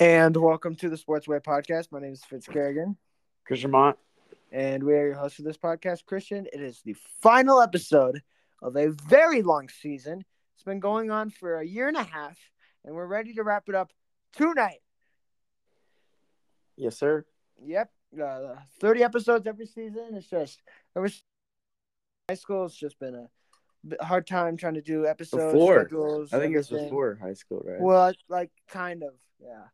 And welcome to the Sportsway Podcast. My name is Fitz Kerrigan, Christian Mont. and we are your hosts for this podcast. Christian, it is the final episode of a very long season. It's been going on for a year and a half, and we're ready to wrap it up tonight. Yes, sir. Yep, uh, 30 episodes every season. It's just, was high school. It's just been a hard time trying to do episodes. Before. schedules, I think it was before high school, right? Well, like kind of, yeah.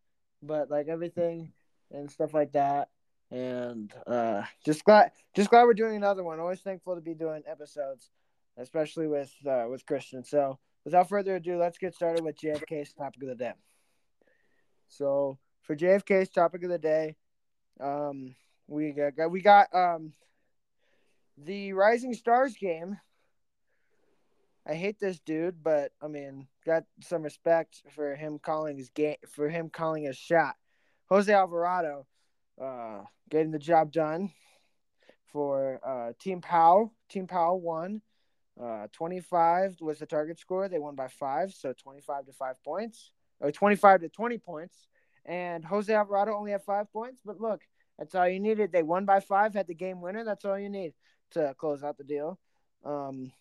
But like everything and stuff like that. And uh just glad just glad we're doing another one. Always thankful to be doing episodes, especially with uh with Christian. So without further ado, let's get started with JFK's topic of the day. So for JFK's topic of the day, um we got we got um the Rising Stars game I hate this dude, but I mean, got some respect for him calling his game for him calling his shot. Jose Alvarado, uh, getting the job done for uh, Team Pau. Team Pau won. Uh, 25 was the target score. They won by five, so 25 to five points, or 25 to 20 points. And Jose Alvarado only had five points, but look, that's all you needed. They won by five, had the game winner. That's all you need to close out the deal. Um,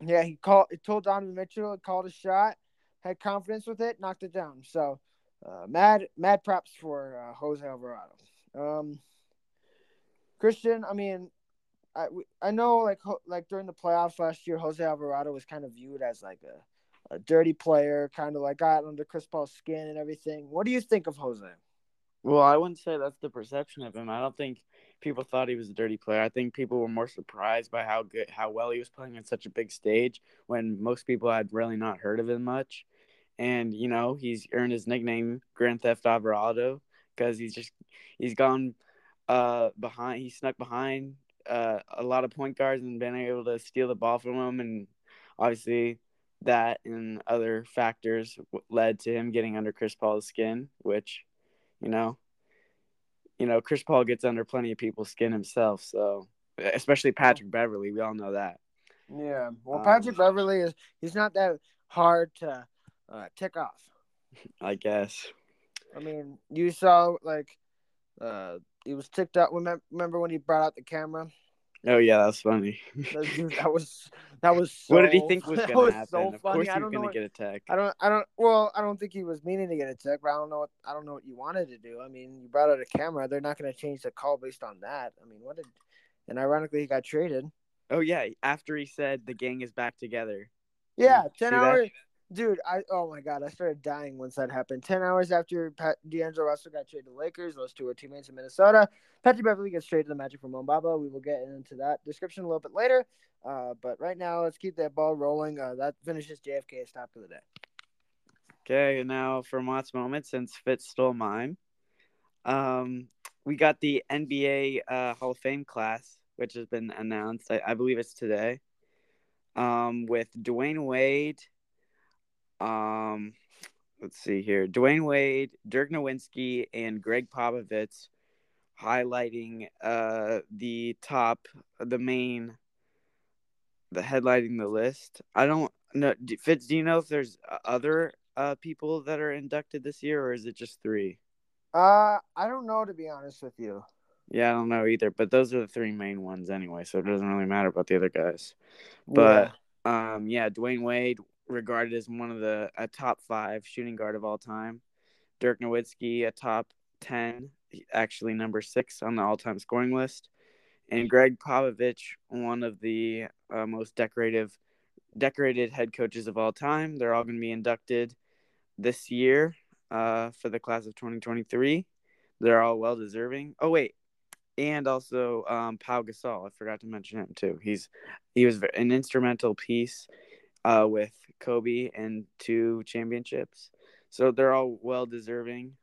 yeah, he called. He told Donovan Mitchell, it called a shot, had confidence with it, knocked it down. So, uh, mad, mad props for uh, Jose Alvarado. Um, Christian, I mean, I I know like like during the playoffs last year, Jose Alvarado was kind of viewed as like a, a dirty player, kind of like got under Chris Paul's skin and everything. What do you think of Jose? Well, I wouldn't say that's the perception of him. I don't think people thought he was a dirty player. I think people were more surprised by how good, how well he was playing on such a big stage when most people had really not heard of him much. And you know, he's earned his nickname Grand Theft Alvarado because he's just he's gone uh behind. He snuck behind uh, a lot of point guards and been able to steal the ball from them. And obviously, that and other factors led to him getting under Chris Paul's skin, which you know, you know, Chris Paul gets under plenty of people's skin himself. So, especially Patrick Beverley, we all know that. Yeah, well, Um, Patrick Beverley is he's not that hard to uh, tick off. I guess. I mean, you saw like uh, he was ticked up. Remember, remember when he brought out the camera? Oh yeah, that's funny. That, was that was. So, what did he think was gonna happen? So of course, he I was don't gonna get a tech. I don't. I don't. Well, I don't think he was meaning to get a tick, but I don't know. What, I don't know what you wanted to do. I mean, you brought out a camera. They're not going to change the call based on that. I mean, what did? And ironically, he got traded. Oh yeah, after he said the gang is back together. Yeah, ten hours, dude. I oh my god, I started dying once that happened. Ten hours after Pat, D'Angelo Russell got traded to the Lakers, those two were teammates in Minnesota. Patrick Beverley gets traded to the Magic from Mo Bamba. We will get into that description a little bit later. Uh, but right now, let's keep that ball rolling. Uh, that finishes JFK's top of the day. Okay, now for Mott's moment, since Fitz stole mine, um, we got the NBA uh, Hall of Fame class, which has been announced. I, I believe it's today. Um, with Dwyane Wade. Um, let's see here: Dwyane Wade, Dirk Nowitzki, and Gregg Popovich, highlighting uh the top, the main, the headlighting the list. I don't know, Fitz. Do you know if there's uh, other uh people that are inducted this year, or is it just three? Uh, I don't know to be honest with you. Yeah, I don't know either, but those are the three main ones anyway, so it doesn't really matter about the other guys. But um, yeah, Dwyane Wade regarded as one of the a top five shooting guard of all time. Dirk Nowitzki, a top ten, actually number six on the all-time scoring list, and Gregg Popovich, one of the uh, most decorative, decorated head coaches of all time. They're all going to be inducted this year uh, for the class of 2023. They're all well deserving. Oh wait, and also um, Pau Gasol. I forgot to mention him too. He's he was an instrumental piece uh, with Kobe and two championships. So they're all well deserving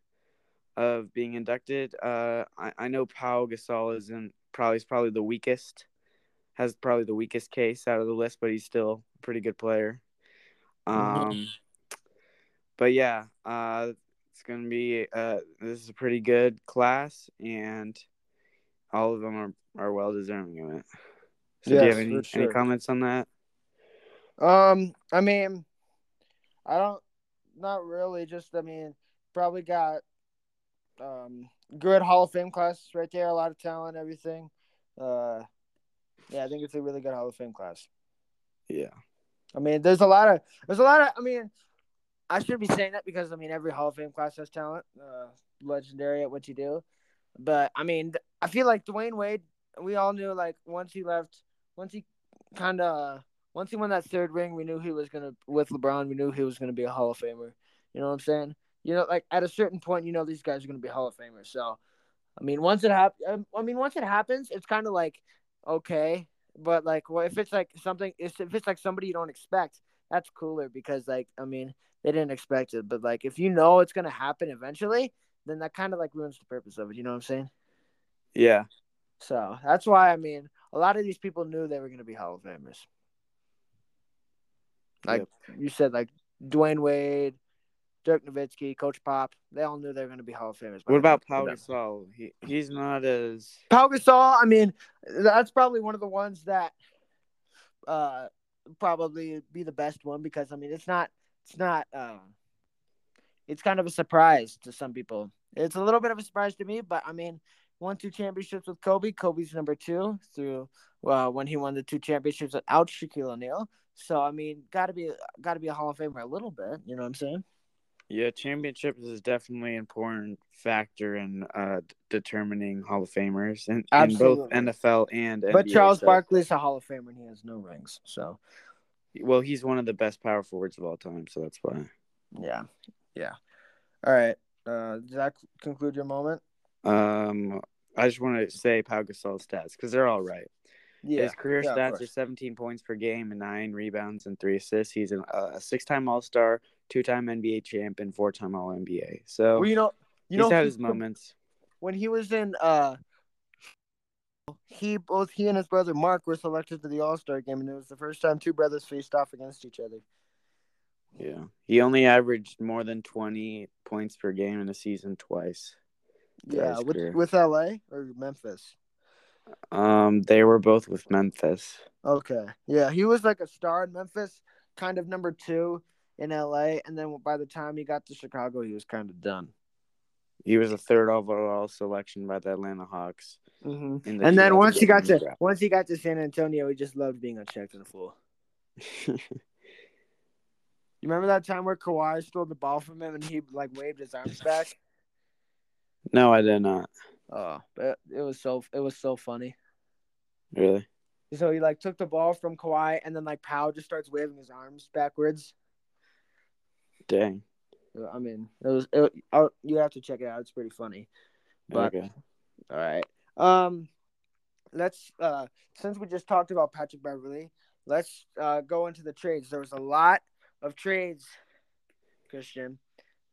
of being inducted. Uh, I, I know Pau Gasol isn't probably is probably the weakest, has probably the weakest case out of the list, but he's still a pretty good player. Mhm. Um, but yeah, uh, it's gonna be uh, this is a pretty good class, and all of them are, are well deserving of it. So do you have any, for any comments on that? Um, I mean, I don't, not really. Just, I mean, probably got um, good Hall of Fame class right there. A lot of talent, everything. Uh, yeah, I think it's a really good Hall of Fame class. Yeah. I mean, there's a lot of there's a lot of. I mean, I should be saying that because I mean every Hall of Fame class has talent, uh, legendary at what you do. But I mean, I feel like Dwyane Wade. We all knew like once he left, once he kind of once he won that third ring, we knew he was gonna with LeBron. We knew he was gonna be a Hall of Famer. You know what I'm saying? You know, like at a certain point, you know these guys are gonna be Hall of Famers. So, I mean, once it happens, um, I mean, once it happens, it's kind of like okay, but like, well, if it's like something, if it's like somebody you don't expect, that's cooler because like, I mean, they didn't expect it. But like, if you know it's gonna happen eventually, then that kind of like ruins the purpose of it. You know what I'm saying? Yeah. So that's why I mean, a lot of these people knew they were gonna be Hall of Famers. Like yep. you said, like Dwyane Wade, Dirk Nowitzki, Coach Pop, they all knew they were going to be Hall of Famers. What about Paul Gasol? He he's not as Pau Gasol. I mean, that's probably one of the ones that uh probably be the best one because I mean it's not it's not uh, it's kind of a surprise to some people. It's a little bit of a surprise to me, but I mean, won two championships with Kobe. Kobe's number two through uh, when he won the two championships without Shaquille O'Neal. So I mean, gotta be gotta be a Hall of Famer a little bit. You know what I'm saying? Yeah, championships is definitely an important factor in uh, determining Hall of Famers in, in both NFL and NBA. But Charles so. Barkley's a Hall of Famer and he has no rings. So, well, he's one of the best power forwards of all time, so that's why. Yeah, yeah. All right. Uh, does that conclude your moment? Um, I just want to say Pau Gasol's stats because they're all right. Yeah, His career yeah, stats are 17 points per game and nine rebounds and three assists. He's an, uh, a six-time All-Star, two-time NBA champ, and four-time All NBA. So well, you know, you he's know, had his moments. When he was in, uh, he both he and his brother Mark were selected to the All-Star game, and it was the first time two brothers faced off against each other. Yeah, he only averaged more than 20 points per game in a season twice. Yeah, with, with LA or Memphis. Um, they were both with Memphis. Okay. Yeah, he was like a star in Memphis, kind of number two in LA, and then by the time he got to Chicago, he was kind of done. He was a third overall selection by the Atlanta Hawks. Mm-hmm. The and then once he got to draft. once he got to San Antonio, he just loved being unchecked and full. you remember that time where Kawhi stole the ball from him and he like waved his arms back? No, I did not. Oh, but it was so it was so funny. Really? So he like took the ball from Kawhi, and then like Pau just starts waving his arms backwards. Dang. I mean, it was. It, oh, you have to check it out. It's pretty funny. But okay. all right. Um, let's uh since we just talked about Patrick Beverley, let's uh go into the trades. There was a lot of trades, Christian,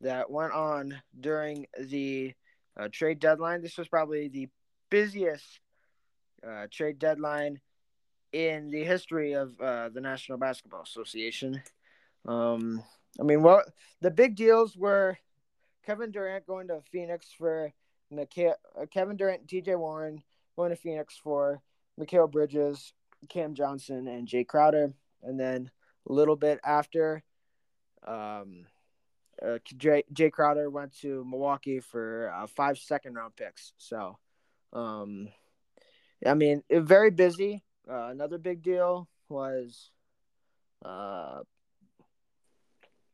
that went on during the uh, trade deadline. This was probably the busiest uh, trade deadline in the history of uh, the National Basketball Association. Um, I mean, well, the big deals were Kevin Durant going to Phoenix for Mika- uh, Kevin Durant, T.J. Warren going to Phoenix for Mikal Bridges, Cam Johnson, and Jae Crowder, and then a little bit after, um, uh, Jae, Jae Crowder went to Milwaukee for uh, five second round picks. So, um, I mean, very busy. Uh, another big deal was, uh,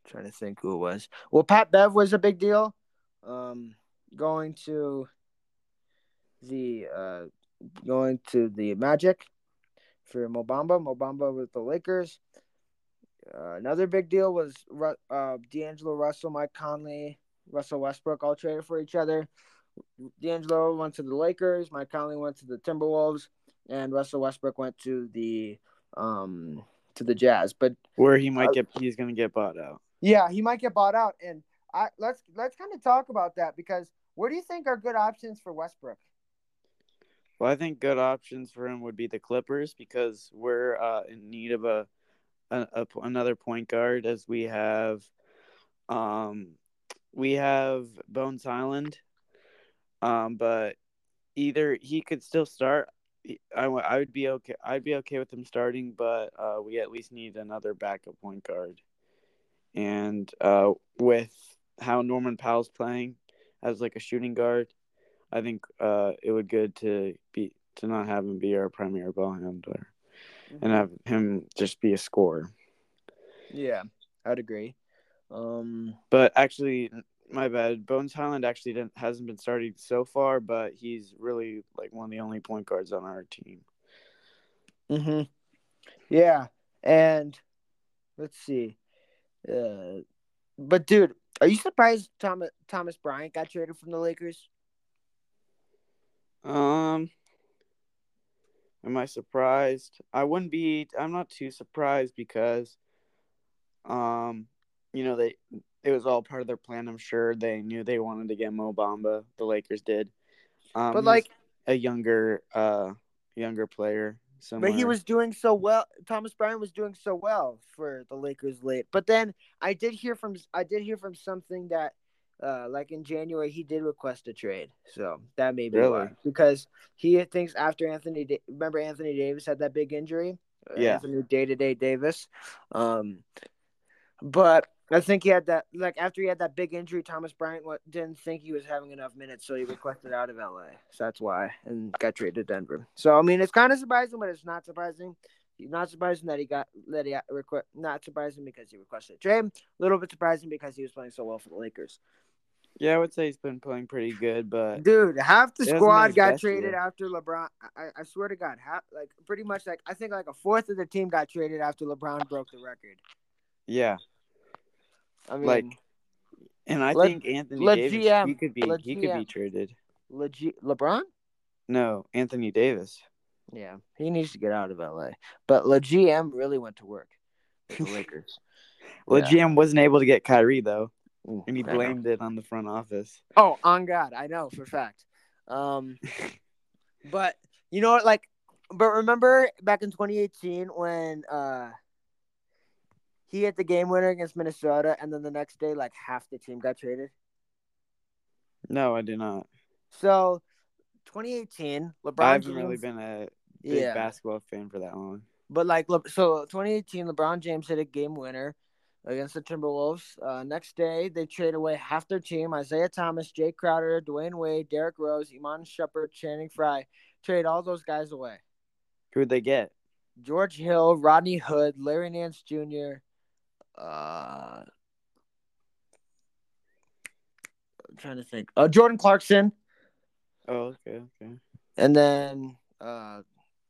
trying to think who it was. Well, Pat Bev was a big deal. Um, going to the uh, going to the Magic for Mo Bamba. Mobamba with the Lakers. Uh, another big deal was uh, D'Angelo Russell, Mike Conley, Russell Westbrook all traded for each other. D'Angelo went to the Lakers, Mike Conley went to the Timberwolves, and Russell Westbrook went to the um to the Jazz. But where he might uh, get, he's going to get bought out. Yeah, he might get bought out, and I let's let's kind of talk about that because where do you think are good options for Westbrook? Well, I think good options for him would be the Clippers because we're uh, in need of a a, a, another point guard as we have um we have Bones Hyland um but either he could still start I, I would be okay I'd be okay with him starting but uh, we at least need another backup point guard and uh, with how Norman Powell's playing as like a shooting guard, I think uh, it would good to be to not have him be our primary ball handler. And have him just be a scorer. Yeah, I'd agree. Um, but actually, my bad. Bones Hyland actually didn't hasn't been starting so far, but he's really like one of the only point guards on our team. Mm-hmm. Yeah, and let's see. Uh, but dude, are you surprised Thomas Thomas Bryant got traded from the Lakers? Um, am I surprised? I wouldn't be. I'm not too surprised because, um, you know they it was all part of their plan. I'm sure they knew they wanted to get Mo Bamba. The Lakers did. Um, but like a younger, uh, younger player. Somewhere. But he was doing so well. Thomas Bryant was doing so well for the Lakers late. But then I did hear from I did hear from something that uh, like in January, he did request a trade, so that may be really? why. Because he thinks after Anthony, da- remember Anthony Davis had that big injury. Uh, yeah. Anthony Day to Day Davis. Um, but I think he had that like after he had that big injury, Thomas Bryant didn't think he was having enough minutes, so he requested out of LA. So that's why and got traded to Denver. So I mean, it's kind of surprising, but it's not surprising. Not surprising that he got that he request. Not surprising because he requested a trade. A little bit surprising because he was playing so well for the Lakers. Yeah, I would say he's been playing pretty good, but dude, half the squad got traded year. after LeBron. I, I swear to God, half like pretty much like I think like a fourth of the team got traded after LeBron broke the record. Yeah, I mean, like, and I think Anthony Davis GM, he could be he GM. could be traded. Legit LeBron? No, Anthony Davis. Yeah, he needs to get out of LA. But Le GM really went to work the Lakers. Le yeah. GM wasn't able to get Kyrie though. Ooh, and he blamed it on the front office. Oh, on God, I know for fact. Um, but you know what? Like, but remember back in 2018 when uh he hit the game winner against Minnesota, and then the next day, like half the team got traded. No, I did not. So, 2018, LeBron. I haven't James, really been a big yeah. basketball fan for that long. But like, so 2018, LeBron James hit a game winner against the Timberwolves. Uh, next day, they trade away half their team: Isaiah Thomas, Jae Crowder, Dwyane Wade, Derrick Rose, Iman Shumpert, Channing Frye. Trade all those guys away. Who'd they get? George Hill, Rodney Hood, Larry Nance Jr. Uh, I'm trying to think. Uh, Jordan Clarkson. Oh, okay, okay. And then uh,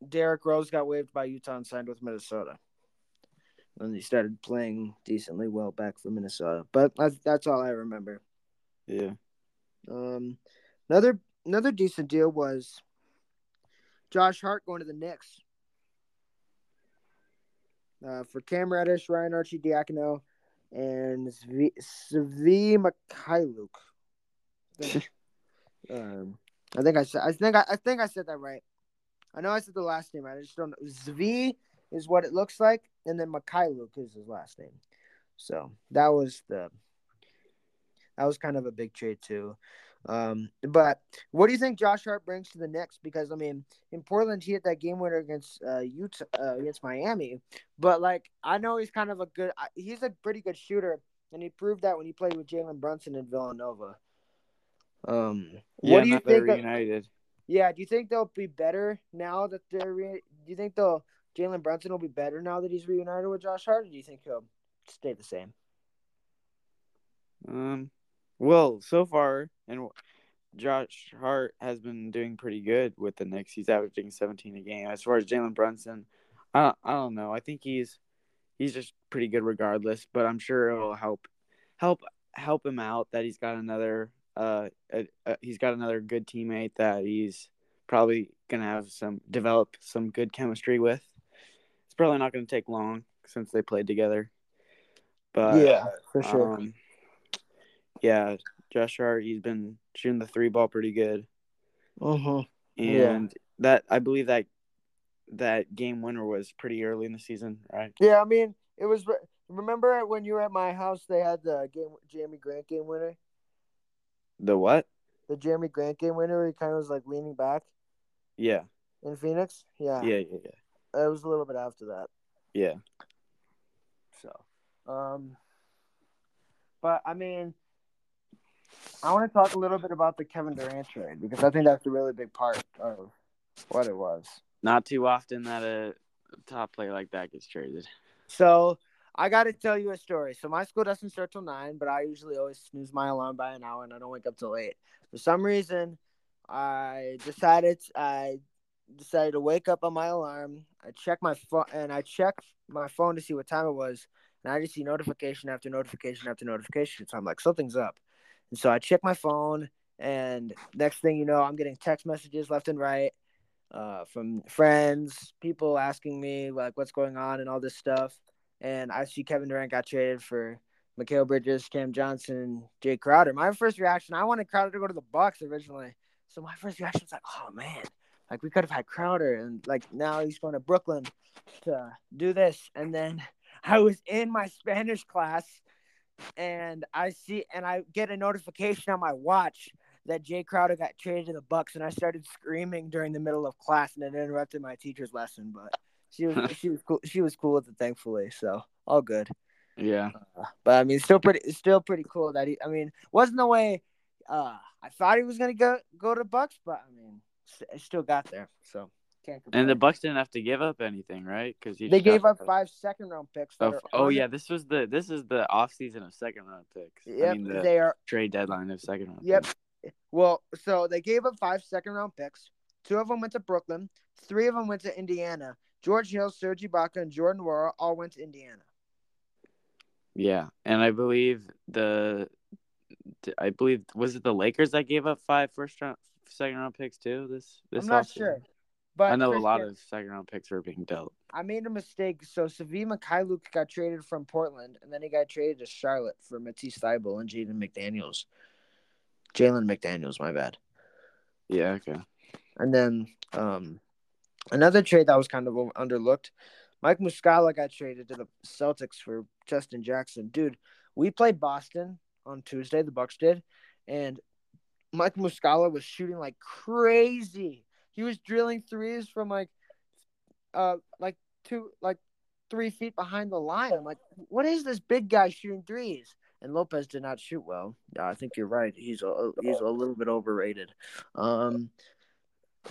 Derrick Rose got waived by Utah and signed with Minnesota when he started playing decently well back for Minnesota. But that's, that's all I remember. Yeah. Um, another another decent deal was Josh Hart going to the Knicks. Uh, for Cam Reddish, Ryan Arcidiacono, and Svi, Svi Mykhailiuk. um, I think I said I think I, I think I said that right. I know I said the last name. Right. I just don't know. Zvi is what it looks like, and then Mykhailiuk is his last name. So that was the that was kind of a big trade too. Um, but what do you think Josh Hart brings to the Knicks? Because I mean, in Portland, he hit that game winner against uh, Utah uh, against Miami. But like, I know he's kind of a good. He's a pretty good shooter, and he proved that when he played with Jalen Brunson in Villanova. Um, yeah, what do you think? Reunited. yeah, do you think they'll be better now that they're? Re- do you think they'll Jalen Brunson will be better now that he's reunited with Josh Hart, or do you think he'll stay the same? Um, well, so far, and Josh Hart has been doing pretty good with the Knicks. He's averaging 17 a game. As far as Jalen Brunson, I I don't know. I think he's he's just pretty good regardless. But I'm sure it'll help help help him out that he's got another uh, he's got another good teammate that he's probably gonna have some develop some good chemistry with probably not going to take long since they played together. But yeah, for sure. Um, yeah, Josh Hart, he's been shooting the three ball pretty good. Uh huh. And yeah. that I believe that that game winner was pretty early in the season, right? Yeah, I mean it was. Remember when you were at my house? They had the game Jerami Grant game winner. The what? The Jerami Grant game winner. He kind of was like leaning back. Yeah. In Phoenix. Yeah. Yeah, yeah, yeah. It was a little bit after that. Yeah. So, um, but I mean, I want to talk a little bit about the Kevin Durant trade because I think that's a really big part of what it was. Not too often that a top player like that gets traded. So I got to tell you a story. So my school doesn't start till nine, but I usually always snooze my alarm by an hour, and I don't wake up till eight. For some reason, I decided I decided to wake up on my alarm. I check my phone and I check my phone to see what time it was, and I just see notification after notification after notification. So I'm like, something's up. And so I check my phone, and next thing you know, I'm getting text messages left and right uh, from friends, people asking me like what's going on and all this stuff. And I see Kevin Durant got traded for Mikal Bridges, Cam Johnson, Jae Crowder. My first reaction, I wanted Crowder to go to the Bucks originally. So my first reaction was like, oh man, like we could have had Crowder, and like now he's going to Brooklyn to do this. And then I was in my Spanish class, and I see and I get a notification on my watch that Jae Crowder got traded to the Bucks, and I started screaming during the middle of class, and it interrupted my teacher's lesson. But she was she was cool. She was cool with it, thankfully. So all good. Yeah. Uh, but I mean, still pretty, still pretty cool that he. I mean, wasn't the way uh, I thought he was gonna go go to Bucks, but I mean, st- still got there. So can't. Complain. And the Bucks didn't have to give up anything, right? Because they gave up five second round picks. Of, oh yeah, this was the this is the off season of second round picks. Yep, I mean, the they are trade deadline of second round. Yep. Picks. Well, so they gave up five second round picks. Two of them went to Brooklyn. Three of them went to Indiana. George Hill, Serge Ibaka, and Jordan Nwora all went to Indiana. Yeah, and I believe the, I believe was it the Lakers that gave up five first round, second round picks too. This this. I'm not offseason? sure, but I know a lot of second round picks were being dealt. I made a mistake. So Savi Mykhailiuk got traded from Portland, and then he got traded to Charlotte for Matisse Thybulle and Jaden McDaniels. Jalen McDaniels, my bad. Yeah. Okay. And then um, another trade that was kind of underlooked. Mike Muscala got traded to the Celtics for Justin Jackson. Dude, we played Boston on Tuesday. The Bucks did, and Mike Muscala was shooting like crazy. He was drilling threes from like, uh, like two, like three feet behind the line. I'm like, what is this big guy shooting threes? And Lopez did not shoot well. Yeah, I think you're right. He's a he's a little bit overrated. Um,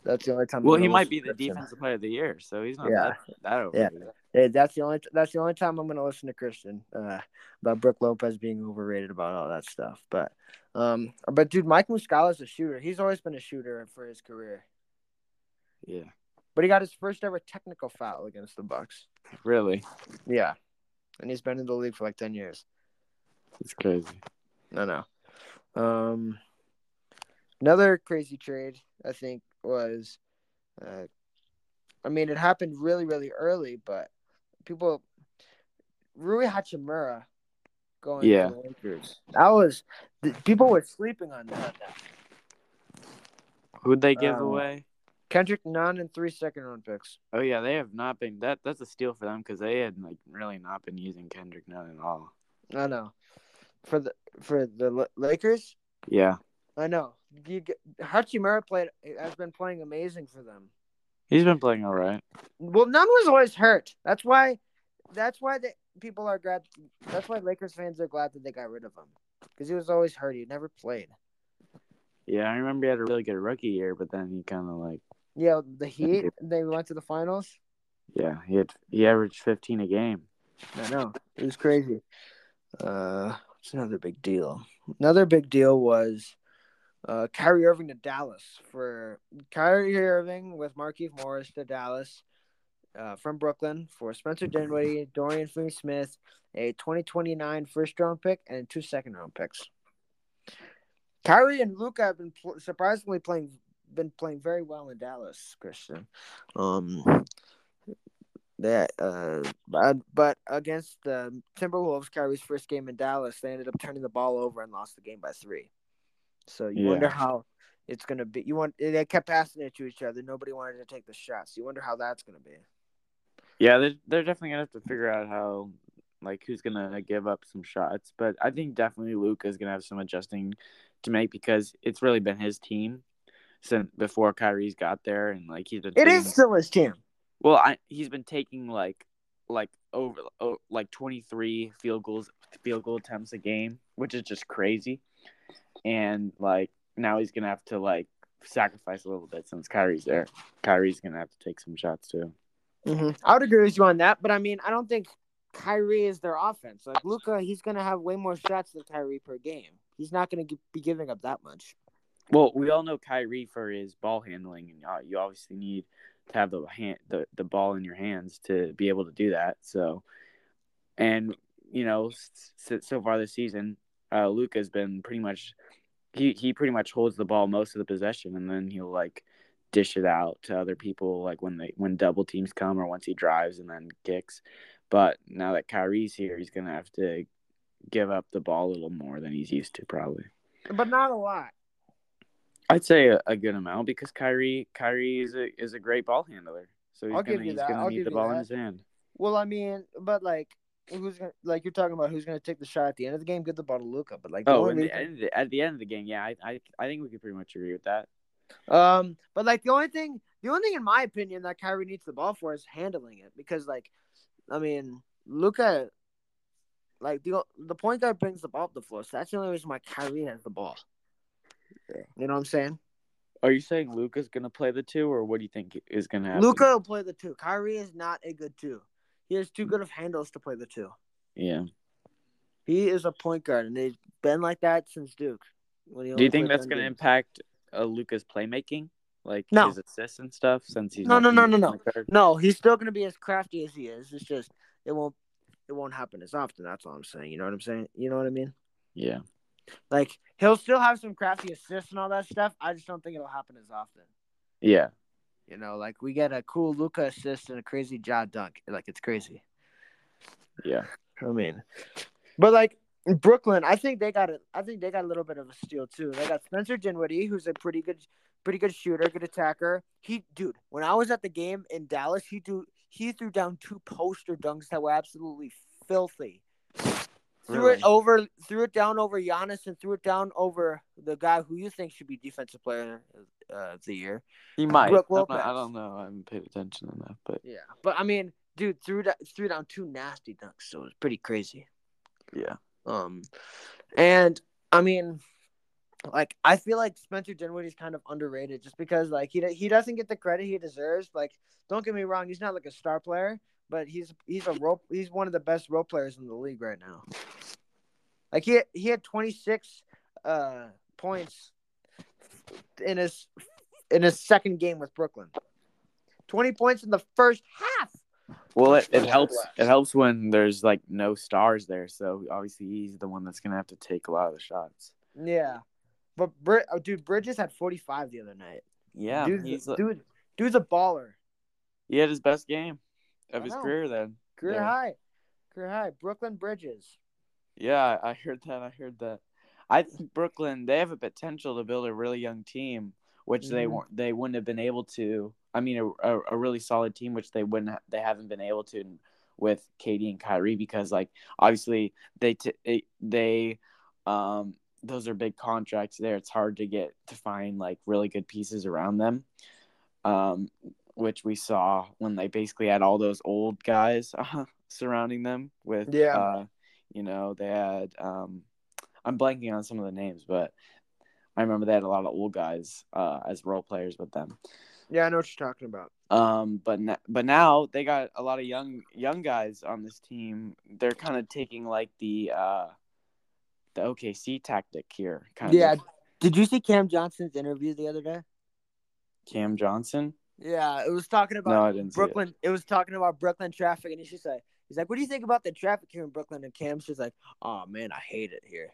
that's the only time. Well, he might be the defensive player of the year, so he's not Yeah. that that over. Yeah. Hey, that's the only that's the only time I'm going to listen to Christian uh, about Brooke Lopez being overrated about all that stuff. But um, but dude, Mike Muscala's a shooter. He's always been a shooter for his career. Yeah. But he got his first ever technical foul against the Bucks. Really, Yeah, and he's been in the league for like ten years. it's crazy. No, no. Um, another crazy trade I think was, uh, I mean, it happened really, really early, but people, Rui Hachimura going Yeah. to the Lakers. That was the, people were sleeping on that. Who'd they give Um, away? Kendrick Nunn and three second round picks. Oh yeah, they have not been. That that's a steal for them because they had like really not been using Kendrick Nunn at all. I know. For the for the Lakers, Yeah, I know. You get, Hachimura played has been playing amazing for them. he's been playing all right. Well, Nunn was always hurt. That's why. That's why the people are glad. That's why Lakers fans are glad that they got rid of him because he was always hurt. He never played. Yeah, I remember he had a really good rookie year, but then he kind of like Yeah, the Heat. They went to the finals. yeah, he had he averaged fifteen a game. I know it was crazy. Uh, what's another big deal? Another big deal was uh, Kyrie Irving to Dallas for Kyrie Irving with Markieff Morris to Dallas uh, from Brooklyn for Spencer Dinwiddie, Dorian Finney-Smith, a 2029 first round pick, and two second round picks. Kyrie and Luka have been pl- surprisingly playing been playing very well in Dallas, Christian. Um, that uh, but, but against the Timberwolves, Kyrie's first game in Dallas, they ended up turning the ball over and lost the game by three. So you Yeah. wonder how it's gonna be. You want they kept passing it to each other. Nobody wanted to take the shots. You wonder how that's gonna be. Yeah, they're they're definitely gonna have to figure out how like who's gonna give up some shots. But I think definitely Luka is gonna have some adjusting to make because it's really been his team since before Kyrie's got there, and like he's been. It taking- is still his team. Well, I he's been taking like like over oh, like twenty three field goals field goal attempts a game, which is just crazy. and like now he's gonna have to like sacrifice a little bit since Kyrie's there. Kyrie's gonna have to take some shots too. Mm-hmm. I would agree with you on that, but I mean, I don't think Kyrie is their offense. Like Luka, he's gonna have way more shots than Kyrie per game. He's not gonna be giving up that much. Well, we all know Kyrie for his ball handling, and uh, you obviously need to have the hand the, the ball in your hands to be able to do that. So, and you know, so, so far this season, uh, Luka's been pretty much he he pretty much holds the ball most of the possession, and then he'll like dish it out to other people like when they when double teams come or once he drives and then kicks. But now that Kyrie's here, he's gonna have to give up the ball a little more than he's used to, probably. But not a lot. I'd say a, a good amount because Kyrie Kyrie is a is a great ball handler. So he's I'll gonna give you he's that. gonna I'll need the ball in that. his hand. Well, I mean, but like, who's gonna like you're talking about who's gonna take the shot at the end of the game? Give the ball to Luka. But like, Oh, only and the, at the end of the game, yeah, I, I I think we could pretty much agree with that. Um, but like the only thing, the only thing in my opinion that Kyrie needs the ball for is handling it because like, I mean, Luka, like the the point guard brings the ball up the floor, so that's the only reason why Kyrie has the ball. Yeah. You know what I'm saying? Are you saying Luka's gonna play the two, or what do you think is gonna happen? Luka will play the two. Kyrie is not a good two. He has too good of handles to play the two. Yeah. He is a point guard, and they've been like that since Duke. Do you think that's gonna games. impact uh, Luka's playmaking, like No. his assists and stuff, since he's No, no, no, no, no. No, he's still gonna be as crafty as he is. It's just it won't it won't happen as often. That's all I'm saying. You know what I'm saying? You know what I mean? Yeah. Like he'll still have some crafty assists and all that stuff. I just don't think it'll happen as often. Yeah. You know, like we get a cool Luka assist and a crazy jaw dunk. Like it's crazy. Yeah. I mean, but like Brooklyn, I think they got it. I think they got a little bit of a steal too. They got Spencer Dinwiddie, who's a pretty good, pretty good shooter, good attacker. He, dude, when I was at the game in Dallas, he do he threw down two poster dunks that were absolutely filthy. Threw Really? it over, threw it down over Giannis, and threw it down over the guy who you think should be defensive player uh, of the year. He might. Brook I'm not- Lopez. I don't know. I haven't paid attention enough, but Yeah, but I mean, dude, threw da- threw down two nasty dunks, so it was pretty crazy. yeah. Um, and I mean, like I feel like Spencer Dinwiddie's kind of underrated just because like he he doesn't get the credit he deserves. Like, don't get me wrong, he's not like a star player, but he's he's a role he's one of the best role players in the league right now. Like he he had 26 uh points in his in his second game with Brooklyn. 20 points in the first half. Well, it, it helps. It helps when there's like no stars there. So obviously he's the one that's gonna have to take a lot of the shots. Yeah. But Brid- oh, dude, Bridges had 45 the other night. Yeah, dude, he's dude, dude's a baller. he had his best game of I his know. career then. Career Yeah. high. Career high. Brooklyn Bridges. Yeah, I heard that. I heard that. I think Brooklyn they have a potential to build a really young team, which they Mhm. weren't. They wouldn't have been able to. I mean, a, a, a really solid team, which they wouldn't. Ha- they haven't been able to with KD and Kyrie because, like, obviously they t- they, they um those are big contracts there. It's hard to get to find like really good pieces around them. Um, which we saw when they basically had all those old guys surrounding them with Yeah. uh, you know, they had um I'm blanking on some of the names, but I remember they had a lot of old guys uh as role players with them. Yeah, I know what you're talking about. Um but na- but now they got a lot of young young guys on this team. They're kind of taking like the uh the OKC tactic here kind Yeah. of Did you see Cam Johnson's interview the other day? Cam Johnson. Yeah, it was talking about No, I didn't see it. Brooklyn. It. was talking about Brooklyn traffic, and he's just like, he's like, "What do you think about the traffic here in Brooklyn?" And Cam's just like, "Oh man, I hate it here."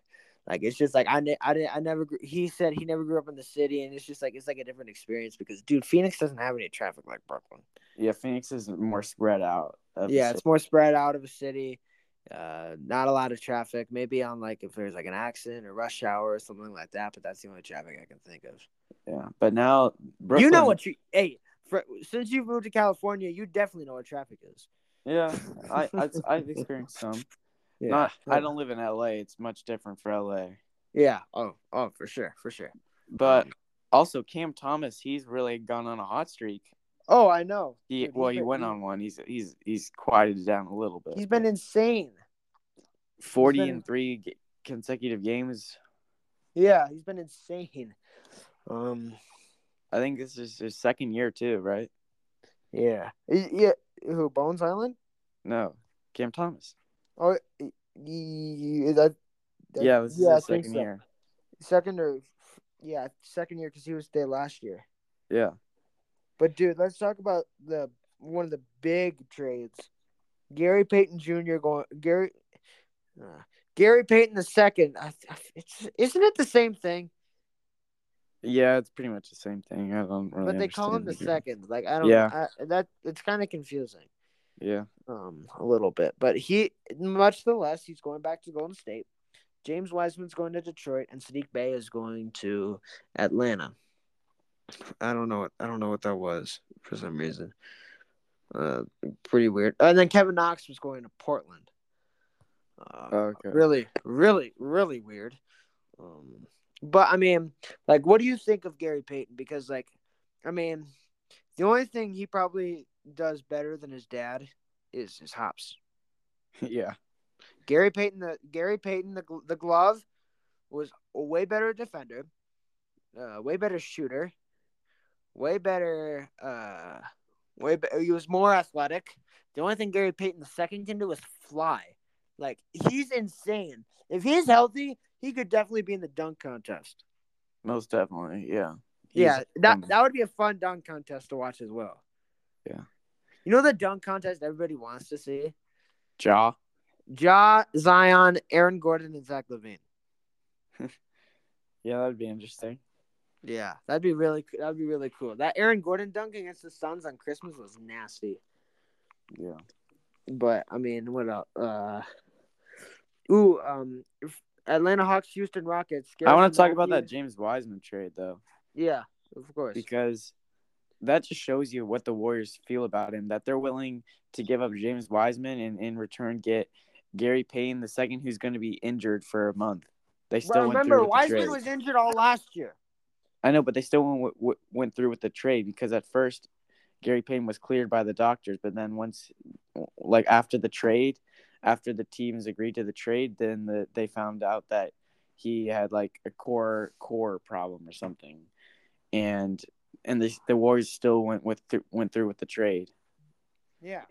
Like it's just like I, ne- I, didn't, I never. Grew, he said he never grew up in the city, and it's just like it's like a different experience because, dude, Phoenix doesn't have any traffic like Brooklyn. Yeah, Phoenix is more spread out. yeah, it's more spread out of a city. Uh, not a lot of traffic. Maybe on like if there's like an accident or rush hour or something like that. But that's the only traffic I can think of. yeah. But now Brooklyn, You know what you? Hey, for, since you've moved to California, you definitely know what traffic is. Yeah, I, I I've experienced some. Yeah. Not I don't live in LA. It's much different for LA. Yeah. Oh. Oh, for sure. For sure. But also Cam Thomas, he's really gone on a hot streak. Oh, I know. He Dude, well, he been- went on one. He's he's he's quieted down a little bit. He's been insane. forty been- and three g- consecutive games. Yeah, he's been insane. Um, I think this is his second year too, right? yeah, yeah. Who Bones Hyland? No, Cam Thomas. Oh, y- that, that- yeah, is yeah, his second so. year. Second or yeah, second year because he was there last year. Yeah. But dude, let's talk about the one of the big trades. Gary Payton Jr. going Gary uh, Gary Payton the second. It's isn't it the same thing? Yeah, it's pretty much the same thing. I don't really. but they call him the second. Like I don't. Yeah. I, that it's kind of confusing. Yeah. Um, a little bit, but he much the less he's going back to Golden State. James Wiseman's going to Detroit, and Saddiq Bey is going to Atlanta. I don't know what I don't know what that was for some reason. Uh, pretty weird. And then Kevin Knox was going to Portland. Uh, Okay. really, really, really weird. Um, but I mean, like, what do you think of Gary Payton? Because, like, I mean, the only thing he probably does better than his dad is his hops. yeah. Gary Payton, the Gary Payton, the the glove was a way better defender, uh, way better shooter, way better. Uh, way be- he was more athletic. The only thing Gary Payton the second can do is fly. Like he's insane. If he's healthy, he could definitely be in the dunk contest. Most definitely. Yeah. yeah, that um, that would be a fun dunk contest to watch as well. Yeah. You know the dunk contest everybody wants to see? Jaw. Ja, Zion, Aaron Gordon, and Zach LaVine. Yeah, that'd be interesting. Yeah, that'd be really that'd be really cool. That Aaron Gordon dunk against the Suns on Christmas was nasty. Yeah. But I mean, what else? Uh, ooh, um, if Atlanta Hawks, Houston Rockets. I want to talk about that James Wiseman trade though, Yeah, of course. because that just shows you what the Warriors feel about him. That they're willing to give up James Wiseman and in return get Gary Payton the second, who's going to be injured for a month. They still Well, remember, through with the Wiseman was injured all last year. I know, but they still went, w- went through with the trade because at first Gary Payton was cleared by the doctors, but then once, like after the trade, after the teams agreed to the trade, then the, they found out that he had like a core core problem or something, and and the the Warriors still went with th- went through with the trade, Yeah.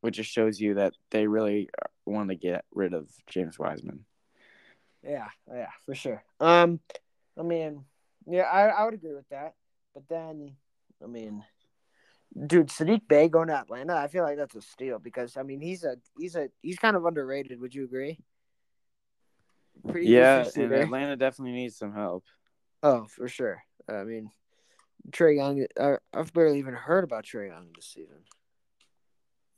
which just shows you that they really want to get rid of James Wiseman. Yeah, yeah, for sure. Um, I mean, yeah, I, I would agree with that. But then, I mean, dude, Saddiq Bey going to Atlanta, I feel like that's a steal because I mean he's a he's a he's kind of underrated. Would you agree? Pretty yeah, and. Atlanta definitely needs some help. Oh, for sure. I mean, Trae Young. Uh, I've barely even heard about Trae Young this season.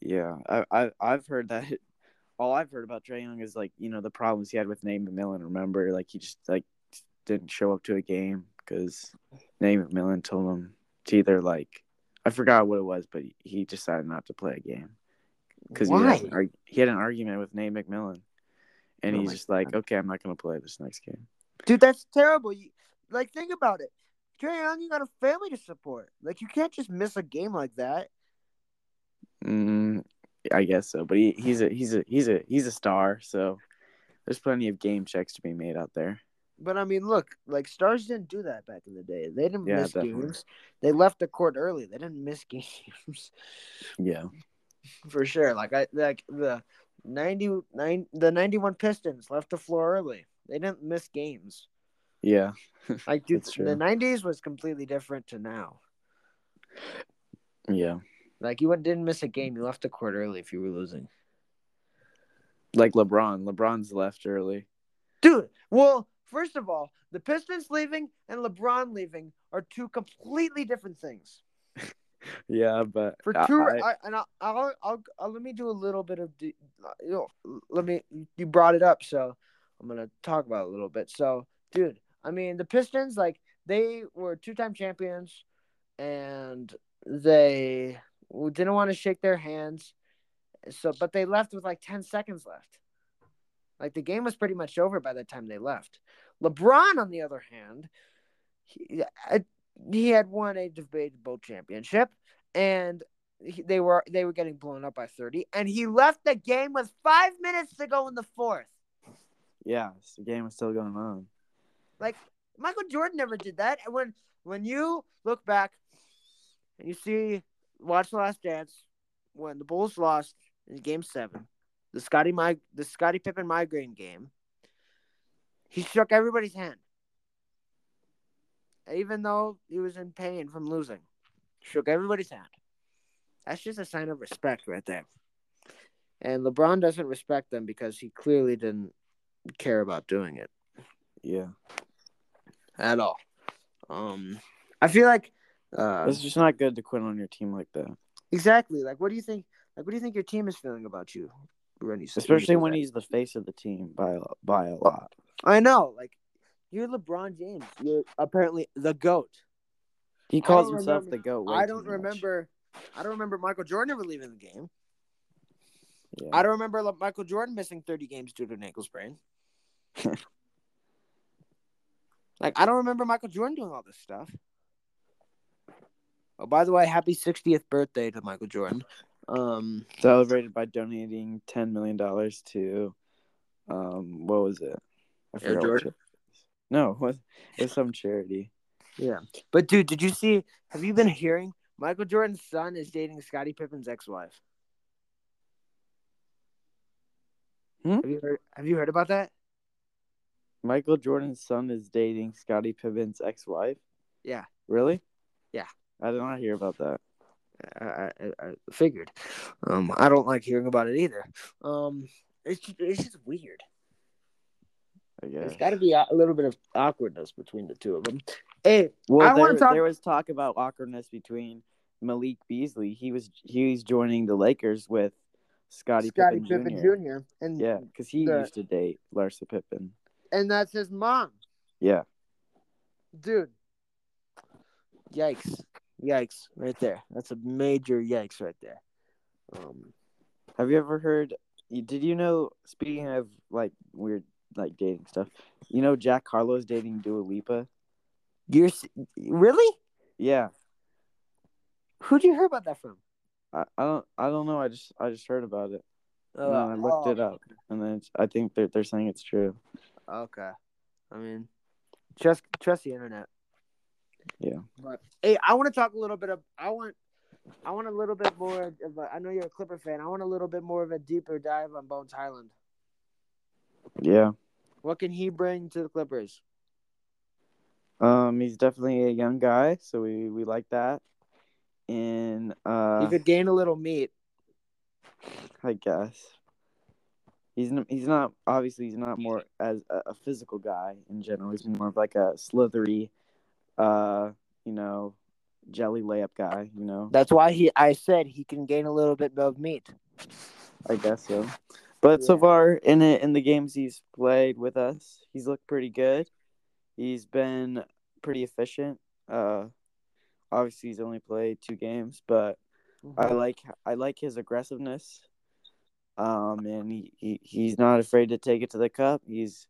Yeah, I, I I've heard that. All I've heard about Trae Young is like you know the problems he had with Nate McMillan. Remember, like he just like didn't show up to a game because Nate McMillan told him to either like I forgot what it was, but he decided not to play a game because he, had an he had an argument with Nate McMillan, and Oh he's just like, okay, I'm not gonna play this next game. Dude, that's terrible. You, like, think about it. Trae Young, you got a family to support. Like, you can't just miss a game like that. Mm, I guess so, but he, he's a he's a he's a he's a star, so there's plenty of game checks to be made out there. But I mean, look, like stars didn't do that back in the day. They didn't Yeah, miss definitely. games. They left the court early. They didn't miss games Yeah. for sure. Like I like the 99 the 91 Pistons left the floor early. They didn't miss games. Yeah. Like dude, the 90s was completely different to now. Yeah. Like you didn't miss a game. You left the court early if you were losing. Like LeBron. LeBron's left early. Dude, well, first of all, the Pistons leaving and LeBron leaving are two completely different things. Yeah, but For two, I- I, and I'll, I'll, I'll, I'll let me do a little bit of, you know, let me. You brought it up, so I'm gonna talk about it a little bit. So, dude, I mean, the Pistons, like, they were two-time champions, and they didn't want to shake their hands. So, but they left with like ten seconds left. Like the game was pretty much over by the time they left. LeBron, on the other hand, he, he had won a debatable championship, and he, they were they were getting blown up by thirty, and he left the game with five minutes to go in the fourth. yeah, the game was still going on. Like Michael Jordan never did that. And when when you look back and you see watch the last dance when the Bulls lost in game seven, the Scottie my the Scottie Pippen migraine game, he shook everybody's hand. Even though he was in pain from losing. Shook everybody's hand. That's just a sign of respect right there. And LeBron doesn't respect them because he clearly didn't care about doing it. Yeah. At all. Um I feel like uh It's just not good to quit on your team like that. exactly. Like what do you think like what do you think your team is feeling about you when you Especially when that? he's the face of the team by a, by a lot. I know, like you're LeBron James. You're apparently the GOAT. He calls himself remember- the GOAT. way I don't much. remember I don't remember Michael Jordan ever leaving the game. Yeah. I don't remember Michael Jordan missing 30 games due to an ankle sprain. like I don't remember Michael Jordan doing all this stuff. Oh, by the way, happy 60th birthday to Michael Jordan. Um, Celebrated by donating ten million dollars to, um, what was it? I Air Jordan? it. No, it was, it was some charity. yeah. But dude, did you see? Have you been hearing Michael Jordan's son is dating Scottie Pippen's ex-wife? Hmm? Have you heard? Have you heard about that? Michael Jordan's son is dating Scottie Pippen's ex-wife. Yeah. Really? Yeah. I did not hear about that. I, I, I figured. Um, I don't like hearing about it either. Um, it's just, it's just weird. I guess. There's got to be a a little bit of awkwardness between the two of them. Hey, Well, I there, talk- there was talk about awkwardness between Malik Beasley. He was he was joining the Lakers with Scottie Pippen, Pippen Jr. Jr. and Yeah, because he The- used to date Larsa Pippen. And that's his mom, Yeah. dude. Yikes! Yikes! Right there. That's a major yikes right there. Um, Have you ever heard? Did you know? Speaking of like weird like dating stuff, you know Jack Harlow's dating Dua Lipa. you're really? Yeah, Who'd you hear about that from? I, I don't I don't know. I just I just heard about it. And then I looked oh, it up, and then it's, I think they're they're saying it's true. Okay. I mean, trust trust the internet. Yeah. But hey, I want to talk a little bit of. I want. I want a little bit more of. A, I know you're a Clipper fan. I want a little bit more of a deeper dive on Bones Hyland. Yeah. What can he bring to the Clippers? Um, he's definitely a young guy, so we we like that. And uh, he could gain a little meat. I guess he's n- he's not obviously he's not more as a, a physical guy in general. He's more of like a slithery, uh, you know, jelly layup guy. You know, That's why he. I said he can gain a little bit of meat. I guess so. But so far in it in the games he's played with us, he's looked pretty good. He's been pretty efficient. Uh, obviously he's only played two games, but I like I like his aggressiveness. Um, and he, he he's not afraid to take it to the cup. He's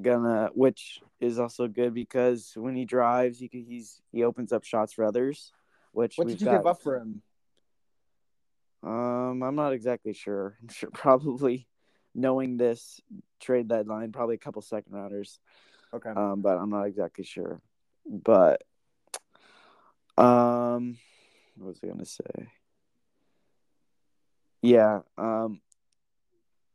gonna, which is also good because when he drives, he he's he opens up shots for others. Which What did you got, give up for him? Um, I'm not exactly sure. I'm sure probably knowing this trade deadline, probably a couple second rounders. Okay. Um, but I'm not exactly sure. But um, what was I gonna say? Yeah. Um,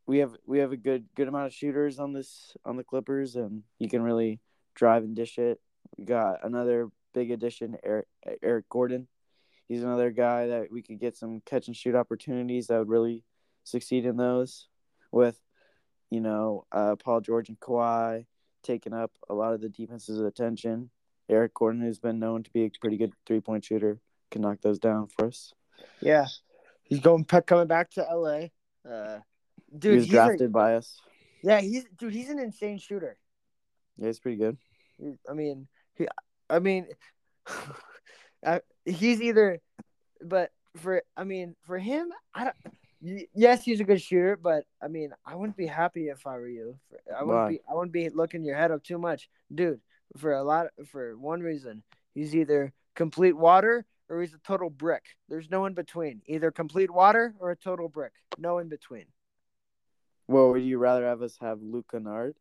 we have we have a good good amount of shooters on this on the Clippers, and you can really drive and dish it. We got another big addition, Eric, Eric Gordon. He's another guy that we could get some catch and shoot opportunities that would really succeed in those. With, you know, uh, Paul George and Kawhi taking up a lot of the defense's attention. Eric Gordon, who's been known to be a pretty good three point shooter, can knock those down for us. Yeah, he's going coming back to LA. Uh, dude, he was he's drafted A, by us. yeah, he's dude. He's an insane shooter. Yeah, he's pretty good. I mean, he, I mean, I, he's either, but for I mean, for him, I don't. Yes, he's a good shooter, but I mean, I wouldn't be happy if I were you. I wouldn't Why? be. I wouldn't be looking your head up too much, dude. For a lot, for one reason, he's either complete water or he's a total brick. There's no in between. Either complete water or a total brick. No in between. Well, would you rather have us have Luke Kennard?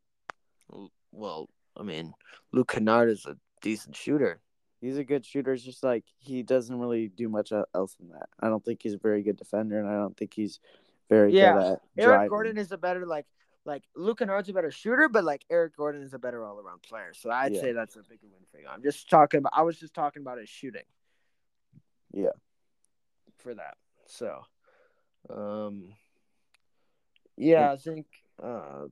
Well, I mean, Luke Kennard is a decent shooter. He's a good shooter. It's just like he doesn't really do much else than that. I don't think he's a very good defender, and I don't think he's very yeah. good at Eric driving. Gordon is a better like like Luke Kennard's a better shooter, but like Eric Gordon is a better all around player. So I'd Yeah. say that's a bigger win for you. I'm just talking about. I was just talking about his shooting. Yeah. For that, so, um, yeah, I think, uh,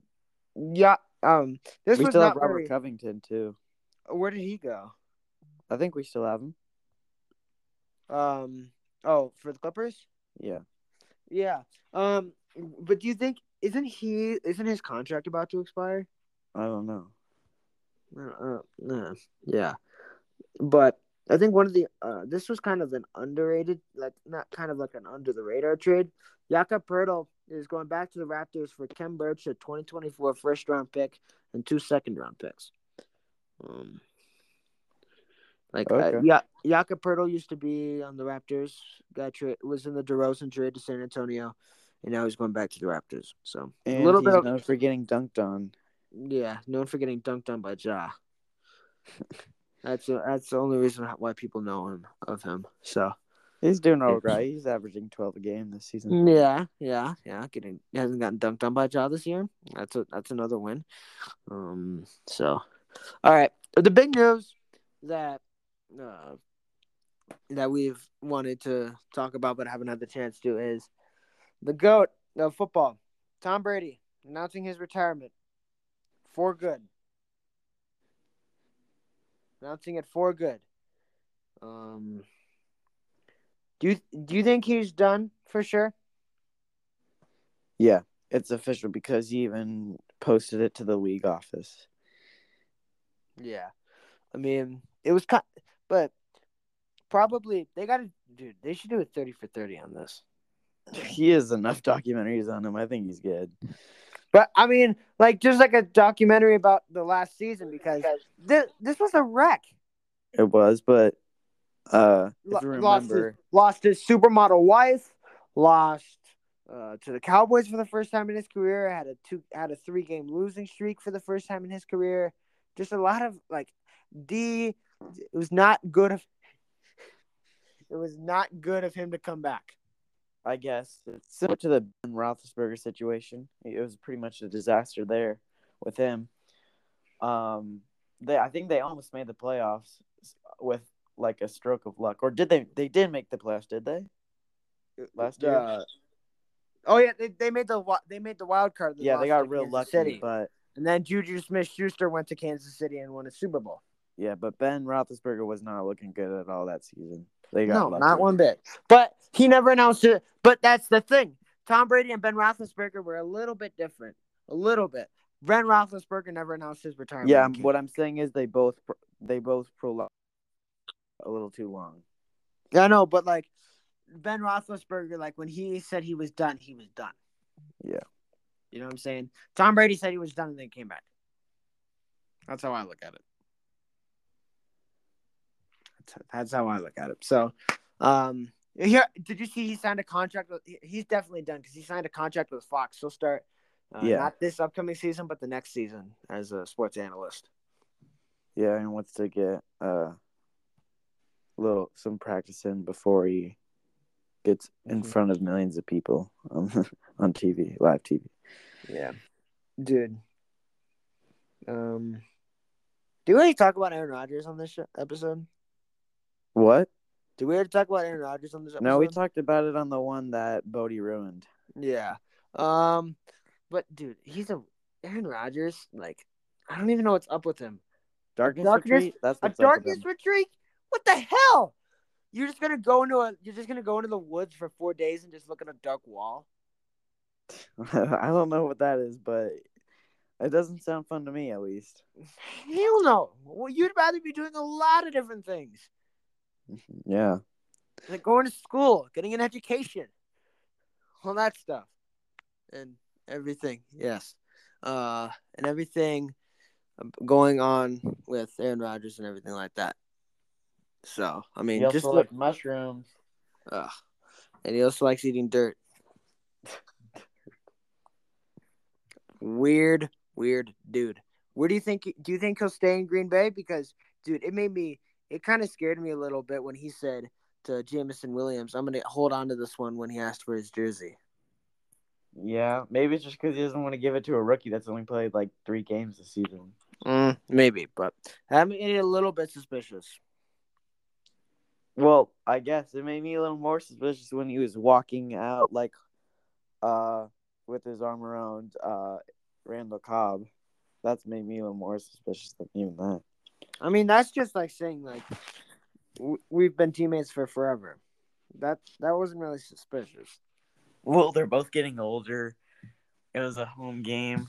yeah, um, this we was still not have Robert very- Covington too. Where did he go? I think we still have him. Um, oh, for the Clippers. Yeah. Yeah. Um, but do you think isn't he isn't his contract about to expire? I don't know. Uh, uh, yeah, but I think one of the uh, this was kind of an underrated, like not kind of like an under the radar trade. Jakob Poeltl is going back to the Raptors for Khem Birch, a 2024 first round pick and two second round picks. Um, like uh, Okay. yeah, Jakob Poeltl used to be on the Raptors. Got tra- was in the DeRozan trade to San Antonio, and now he's going back to the Raptors. So And a little he's bit of known for getting dunked on. yeah, known for getting dunked on by Ja. That's that's the only reason why people know him of him. So He's doing all right. He's averaging twelve a game this season. yeah, yeah, yeah. Getting he hasn't gotten dunked on by Ja this year. That's a that's another win. Um. So, all right. The big news that uh that we've wanted to talk about but haven't had the chance to is the goat of football, Tom Brady, announcing his retirement for good. Announcing it for good. Um. Do you do you think he's done for sure? Yeah, it's official because he even posted it to the league office. Yeah, I mean it was kind, but probably they got to, dude. They should do a thirty for thirty on this. He has enough documentaries on him. I think he's good. But I mean, like just like a documentary about the last season because this this was a wreck. It was, but uh, Lo- if you lost his, lost his supermodel wife, lost uh, to the Cowboys for the first time in his career. Had a two had a three game losing streak for the first time in his career. Just a lot of like D. It was not good of. It was not good of him to come back. I guess it's similar to the Ben Roethlisberger situation. It was pretty much a disaster there with him. Um, they I think they almost made the playoffs with like a stroke of luck, or did they? They did make the playoffs, did they? Last year, Uh, oh yeah, they, they made the they made the wild card. yeah, they got real Kansas lucky, City. but and then Juju Smith Schuster went to Kansas City and won a Super Bowl. yeah, but Ben Roethlisberger was not looking good at all that season. They got No, lucky. not one bit. But he never announced it. But that's the thing. Tom Brady and Ben Roethlisberger were a little bit different. A little bit. Ben Roethlisberger never announced his retirement. Yeah, what I'm saying is they both they both prolonged a little too long. Yeah, I know, but like Ben Roethlisberger, like when he said he was done, he was done. Yeah. You know what I'm saying? Tom Brady said he was done and then came back. That's how I look at it. That's, that's how I look at it. So, um, here, did you see he signed a contract? With, he's definitely done because he signed a contract with Fox. He'll start, uh, Yeah. not this upcoming season, but the next season as a sports analyst. Yeah, and wants to get uh little some practice in before he gets in Mhm. front of millions of people on on TV, live TV. Yeah, dude. Um, do we talk about Aaron Rodgers on this sh- episode? What? Did we already talk about Aaron Rodgers on this episode? No, we talked about it on the one that Bodie ruined. Yeah. Um, but dude, he's a Aaron Rodgers. Like, I don't even know what's up with him. Darkness, Darkness- Retreat. That's A what's up with darkness retreat? What the hell? You're just gonna go into a. You're just gonna go into the woods for four days and just look at a dark wall. I don't know what that is, but it doesn't sound fun to me, at least. Hell no. Well, you'd rather be doing a lot of different things, Yeah. like going to school, getting an education, all that stuff, and everything. Yes. Uh, and everything going on with Aaron Rodgers and everything like that. So I mean, He also just look. liked mushrooms. Ugh. And he also likes eating dirt. Weird, weird dude. Where do you think? Do you think he'll stay in Green Bay? Because, dude, it made me. It kind of scared me a little bit when he said to Jameson Williams, "I'm gonna hold on to this one" when he asked for his jersey. Yeah, maybe it's just because he doesn't want to give it to a rookie that's only played like three games this season. Mm, maybe, but that made it a little bit suspicious. Well, I guess it made me a little more suspicious when he was walking out like uh with his arm around uh Randall Cobb. That's made me a little more suspicious than even that. I mean, that's just like saying like w- we've been teammates for forever. That that wasn't really suspicious. Well, they're both getting older. It was a home game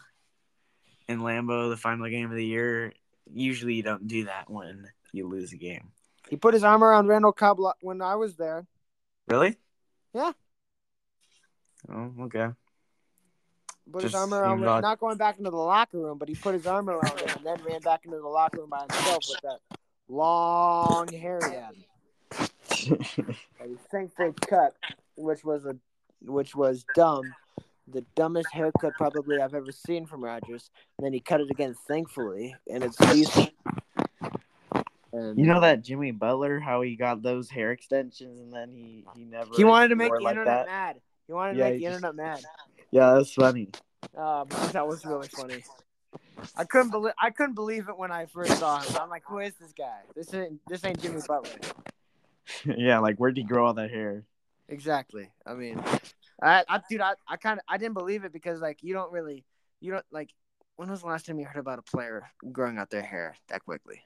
in Lambeau, the final game of the year. Usually, you don't do that when you lose a game. He put his arm around Randall Cobb when I was there. Really? Yeah. Oh, okay. Put his arm around seems him, not going back into the locker room, but he put his arm around him and then ran back into the locker room by himself with that long hair he had. that he thankfully cut, which was a which was dumb. The dumbest haircut probably I've ever seen from Rodgers. And then he cut it again, thankfully, and it's decent. And you know that Jimmy Butler, how he got those hair extensions and then he he never he wanted to make the like internet that. mad. He wanted to Yeah, make he the just- internet mad. Yeah, that's funny. Um, that was really funny. I couldn't believe I couldn't believe it when I first saw him. I'm like, who is this guy? This ain't this ain't Jimmy Butler. yeah, like where'd he grow all that hair? Exactly. I mean, I, I dude, I, I kind of I didn't believe it because like you don't really you don't like when was the last time you heard about a player growing out their hair that quickly?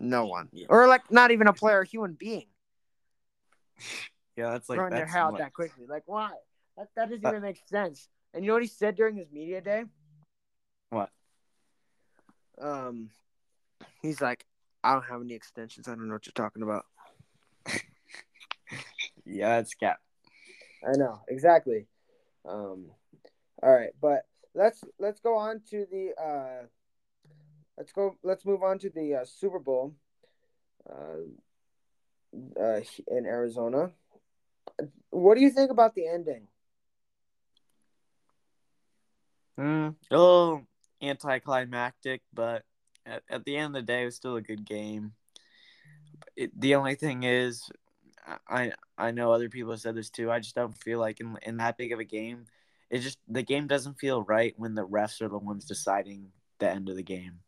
No one. Yeah. Or like not even a player, a human being Yeah, that's like growing their that's hair out what- that quickly. Like why? That that doesn't Uh, even make sense. And you know what he said during his media day? What? Um, he's like, I don't have any extensions. I don't know what you're talking about. Yeah, that's cap. I know exactly. Um, all right, but let's let's go on to the uh, let's go let's move on to the uh, Super Bowl, uh, uh, in Arizona. What do you think about the ending? Mm, a little anticlimactic, but at, at the end of the day, it was still a good game. It, the only thing is, I I know other people have said this too. I just don't feel like in in that big of a game, it just the game doesn't feel right when the refs are the ones deciding the end of the game.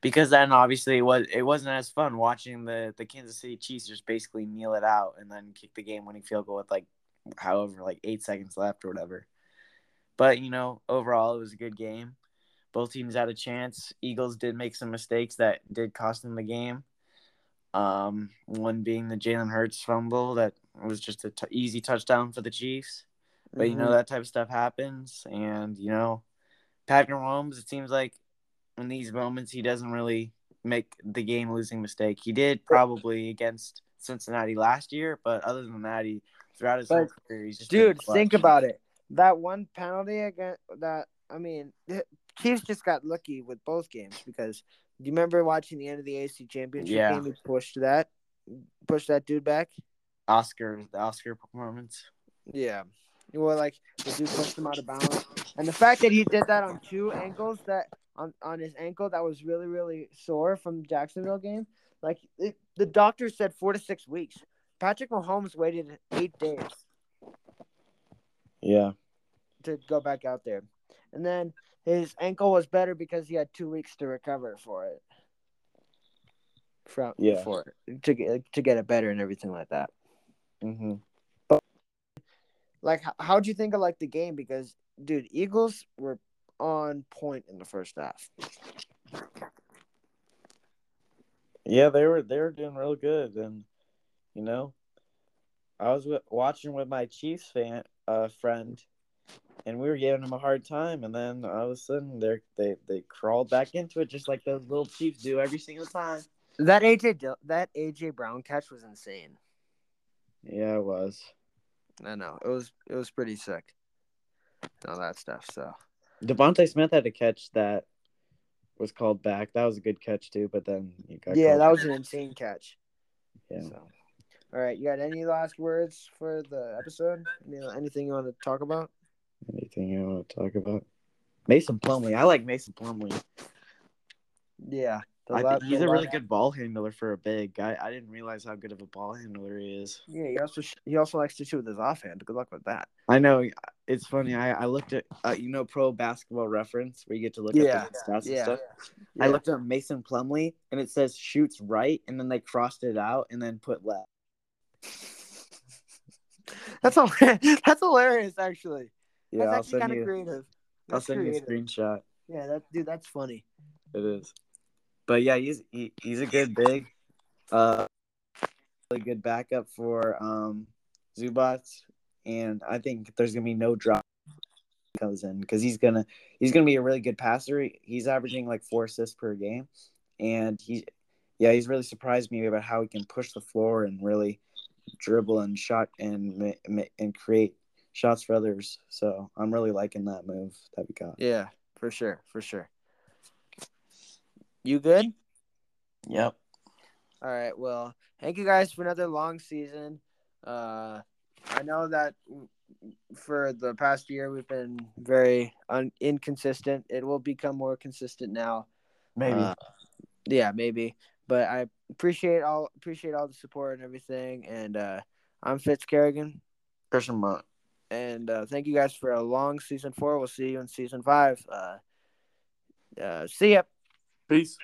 Because then obviously it was it wasn't as fun watching the the Kansas City Chiefs just basically kneel it out and then kick the game winning field goal with like however like eight seconds left or whatever. But you know, overall, it was a good game. Both teams had a chance. Eagles did make some mistakes that did cost them the game. Um, one being the Jalen Hurts fumble that was just a t- easy touchdown for the Chiefs. But you know that type of stuff happens, and you know, Patrick Mahomes. It seems like in these moments he doesn't really make the game losing mistake. He did probably against Cincinnati last year, but other than that, he throughout his whole career, he's just dude, think about it. That one penalty again. That I mean, Chiefs just got lucky with both games because do you remember watching the end of the AC Championship Yeah. game? He pushed that, pushed that dude back. Oscar, the Oscar performance. Yeah. Well, like the dude pushed him out of bounds, and the fact that he did that on two ankles that on on his ankle that was really really sore from Jacksonville game. Like it, the doctor said, four to six weeks. Patrick Mahomes waited eight days Yeah. to go back out there, and then his ankle was better because he had two weeks to recover for it. From Yeah. for it to get to get it better and everything like that. Mm-hmm. like how, how'd you think of like the game because dude eagles were on point in the first half Yeah, they were they were doing real good, and you know, I was with, watching with my Chiefs fan uh, friend, and we were giving him a hard time, and then all of a sudden they they they crawled back into it just like those little Chiefs do every single time. that aj that aj brown catch was insane Yeah, it was. i know it was it was pretty sick all that stuff so DeVonta Smith had a catch that was called back. That was a good catch too, but then yeah that back. was an insane catch yeah. so all right you got any last words for the episode Any, anything you want to talk about Anything you want to talk about? Mason Plumlee. I like Mason Plumlee. Yeah, I think he's a really good ball handler for a big. I, I didn't realize how good of a ball handler he is. Yeah, he also sh- he also likes to shoot with his offhand. Good luck with that. I know it's funny. I, I looked at uh, you know Pro Basketball Reference where you get to look Yeah, at the stats yeah, and stuff. I Yeah. looked at Mason Plumlee and it says shoots right, and then they crossed it out and then put left. That's all. That's hilarious, actually. Yeah, I'll that's actually send kind of creative. I'll That's send creative. you a screenshot. Yeah, that dude, that's funny. It is. But yeah, he's he, he's a good big, uh, really good backup for um Zubac, and I think there's gonna be no drop comes in because he's gonna he's gonna be a really good passer. He's averaging like four assists per game, and he, yeah, he's really surprised me about how he can push the floor and really dribble and shot and ma- ma- and create shots for others. So I'm really liking that move that we got. Yeah, for sure, for sure. You good? Yep. All right. Well, thank you guys for another long season. Uh, I know that for the past year we've been very un- inconsistent. It will become more consistent now. Maybe. Uh, yeah, maybe. But I appreciate all appreciate all the support and everything. And uh, I'm Fitz Kerrigan. Christian Mont. And uh, thank you guys for a long season four. We'll see you in season five. Uh, uh, see ya. Peace.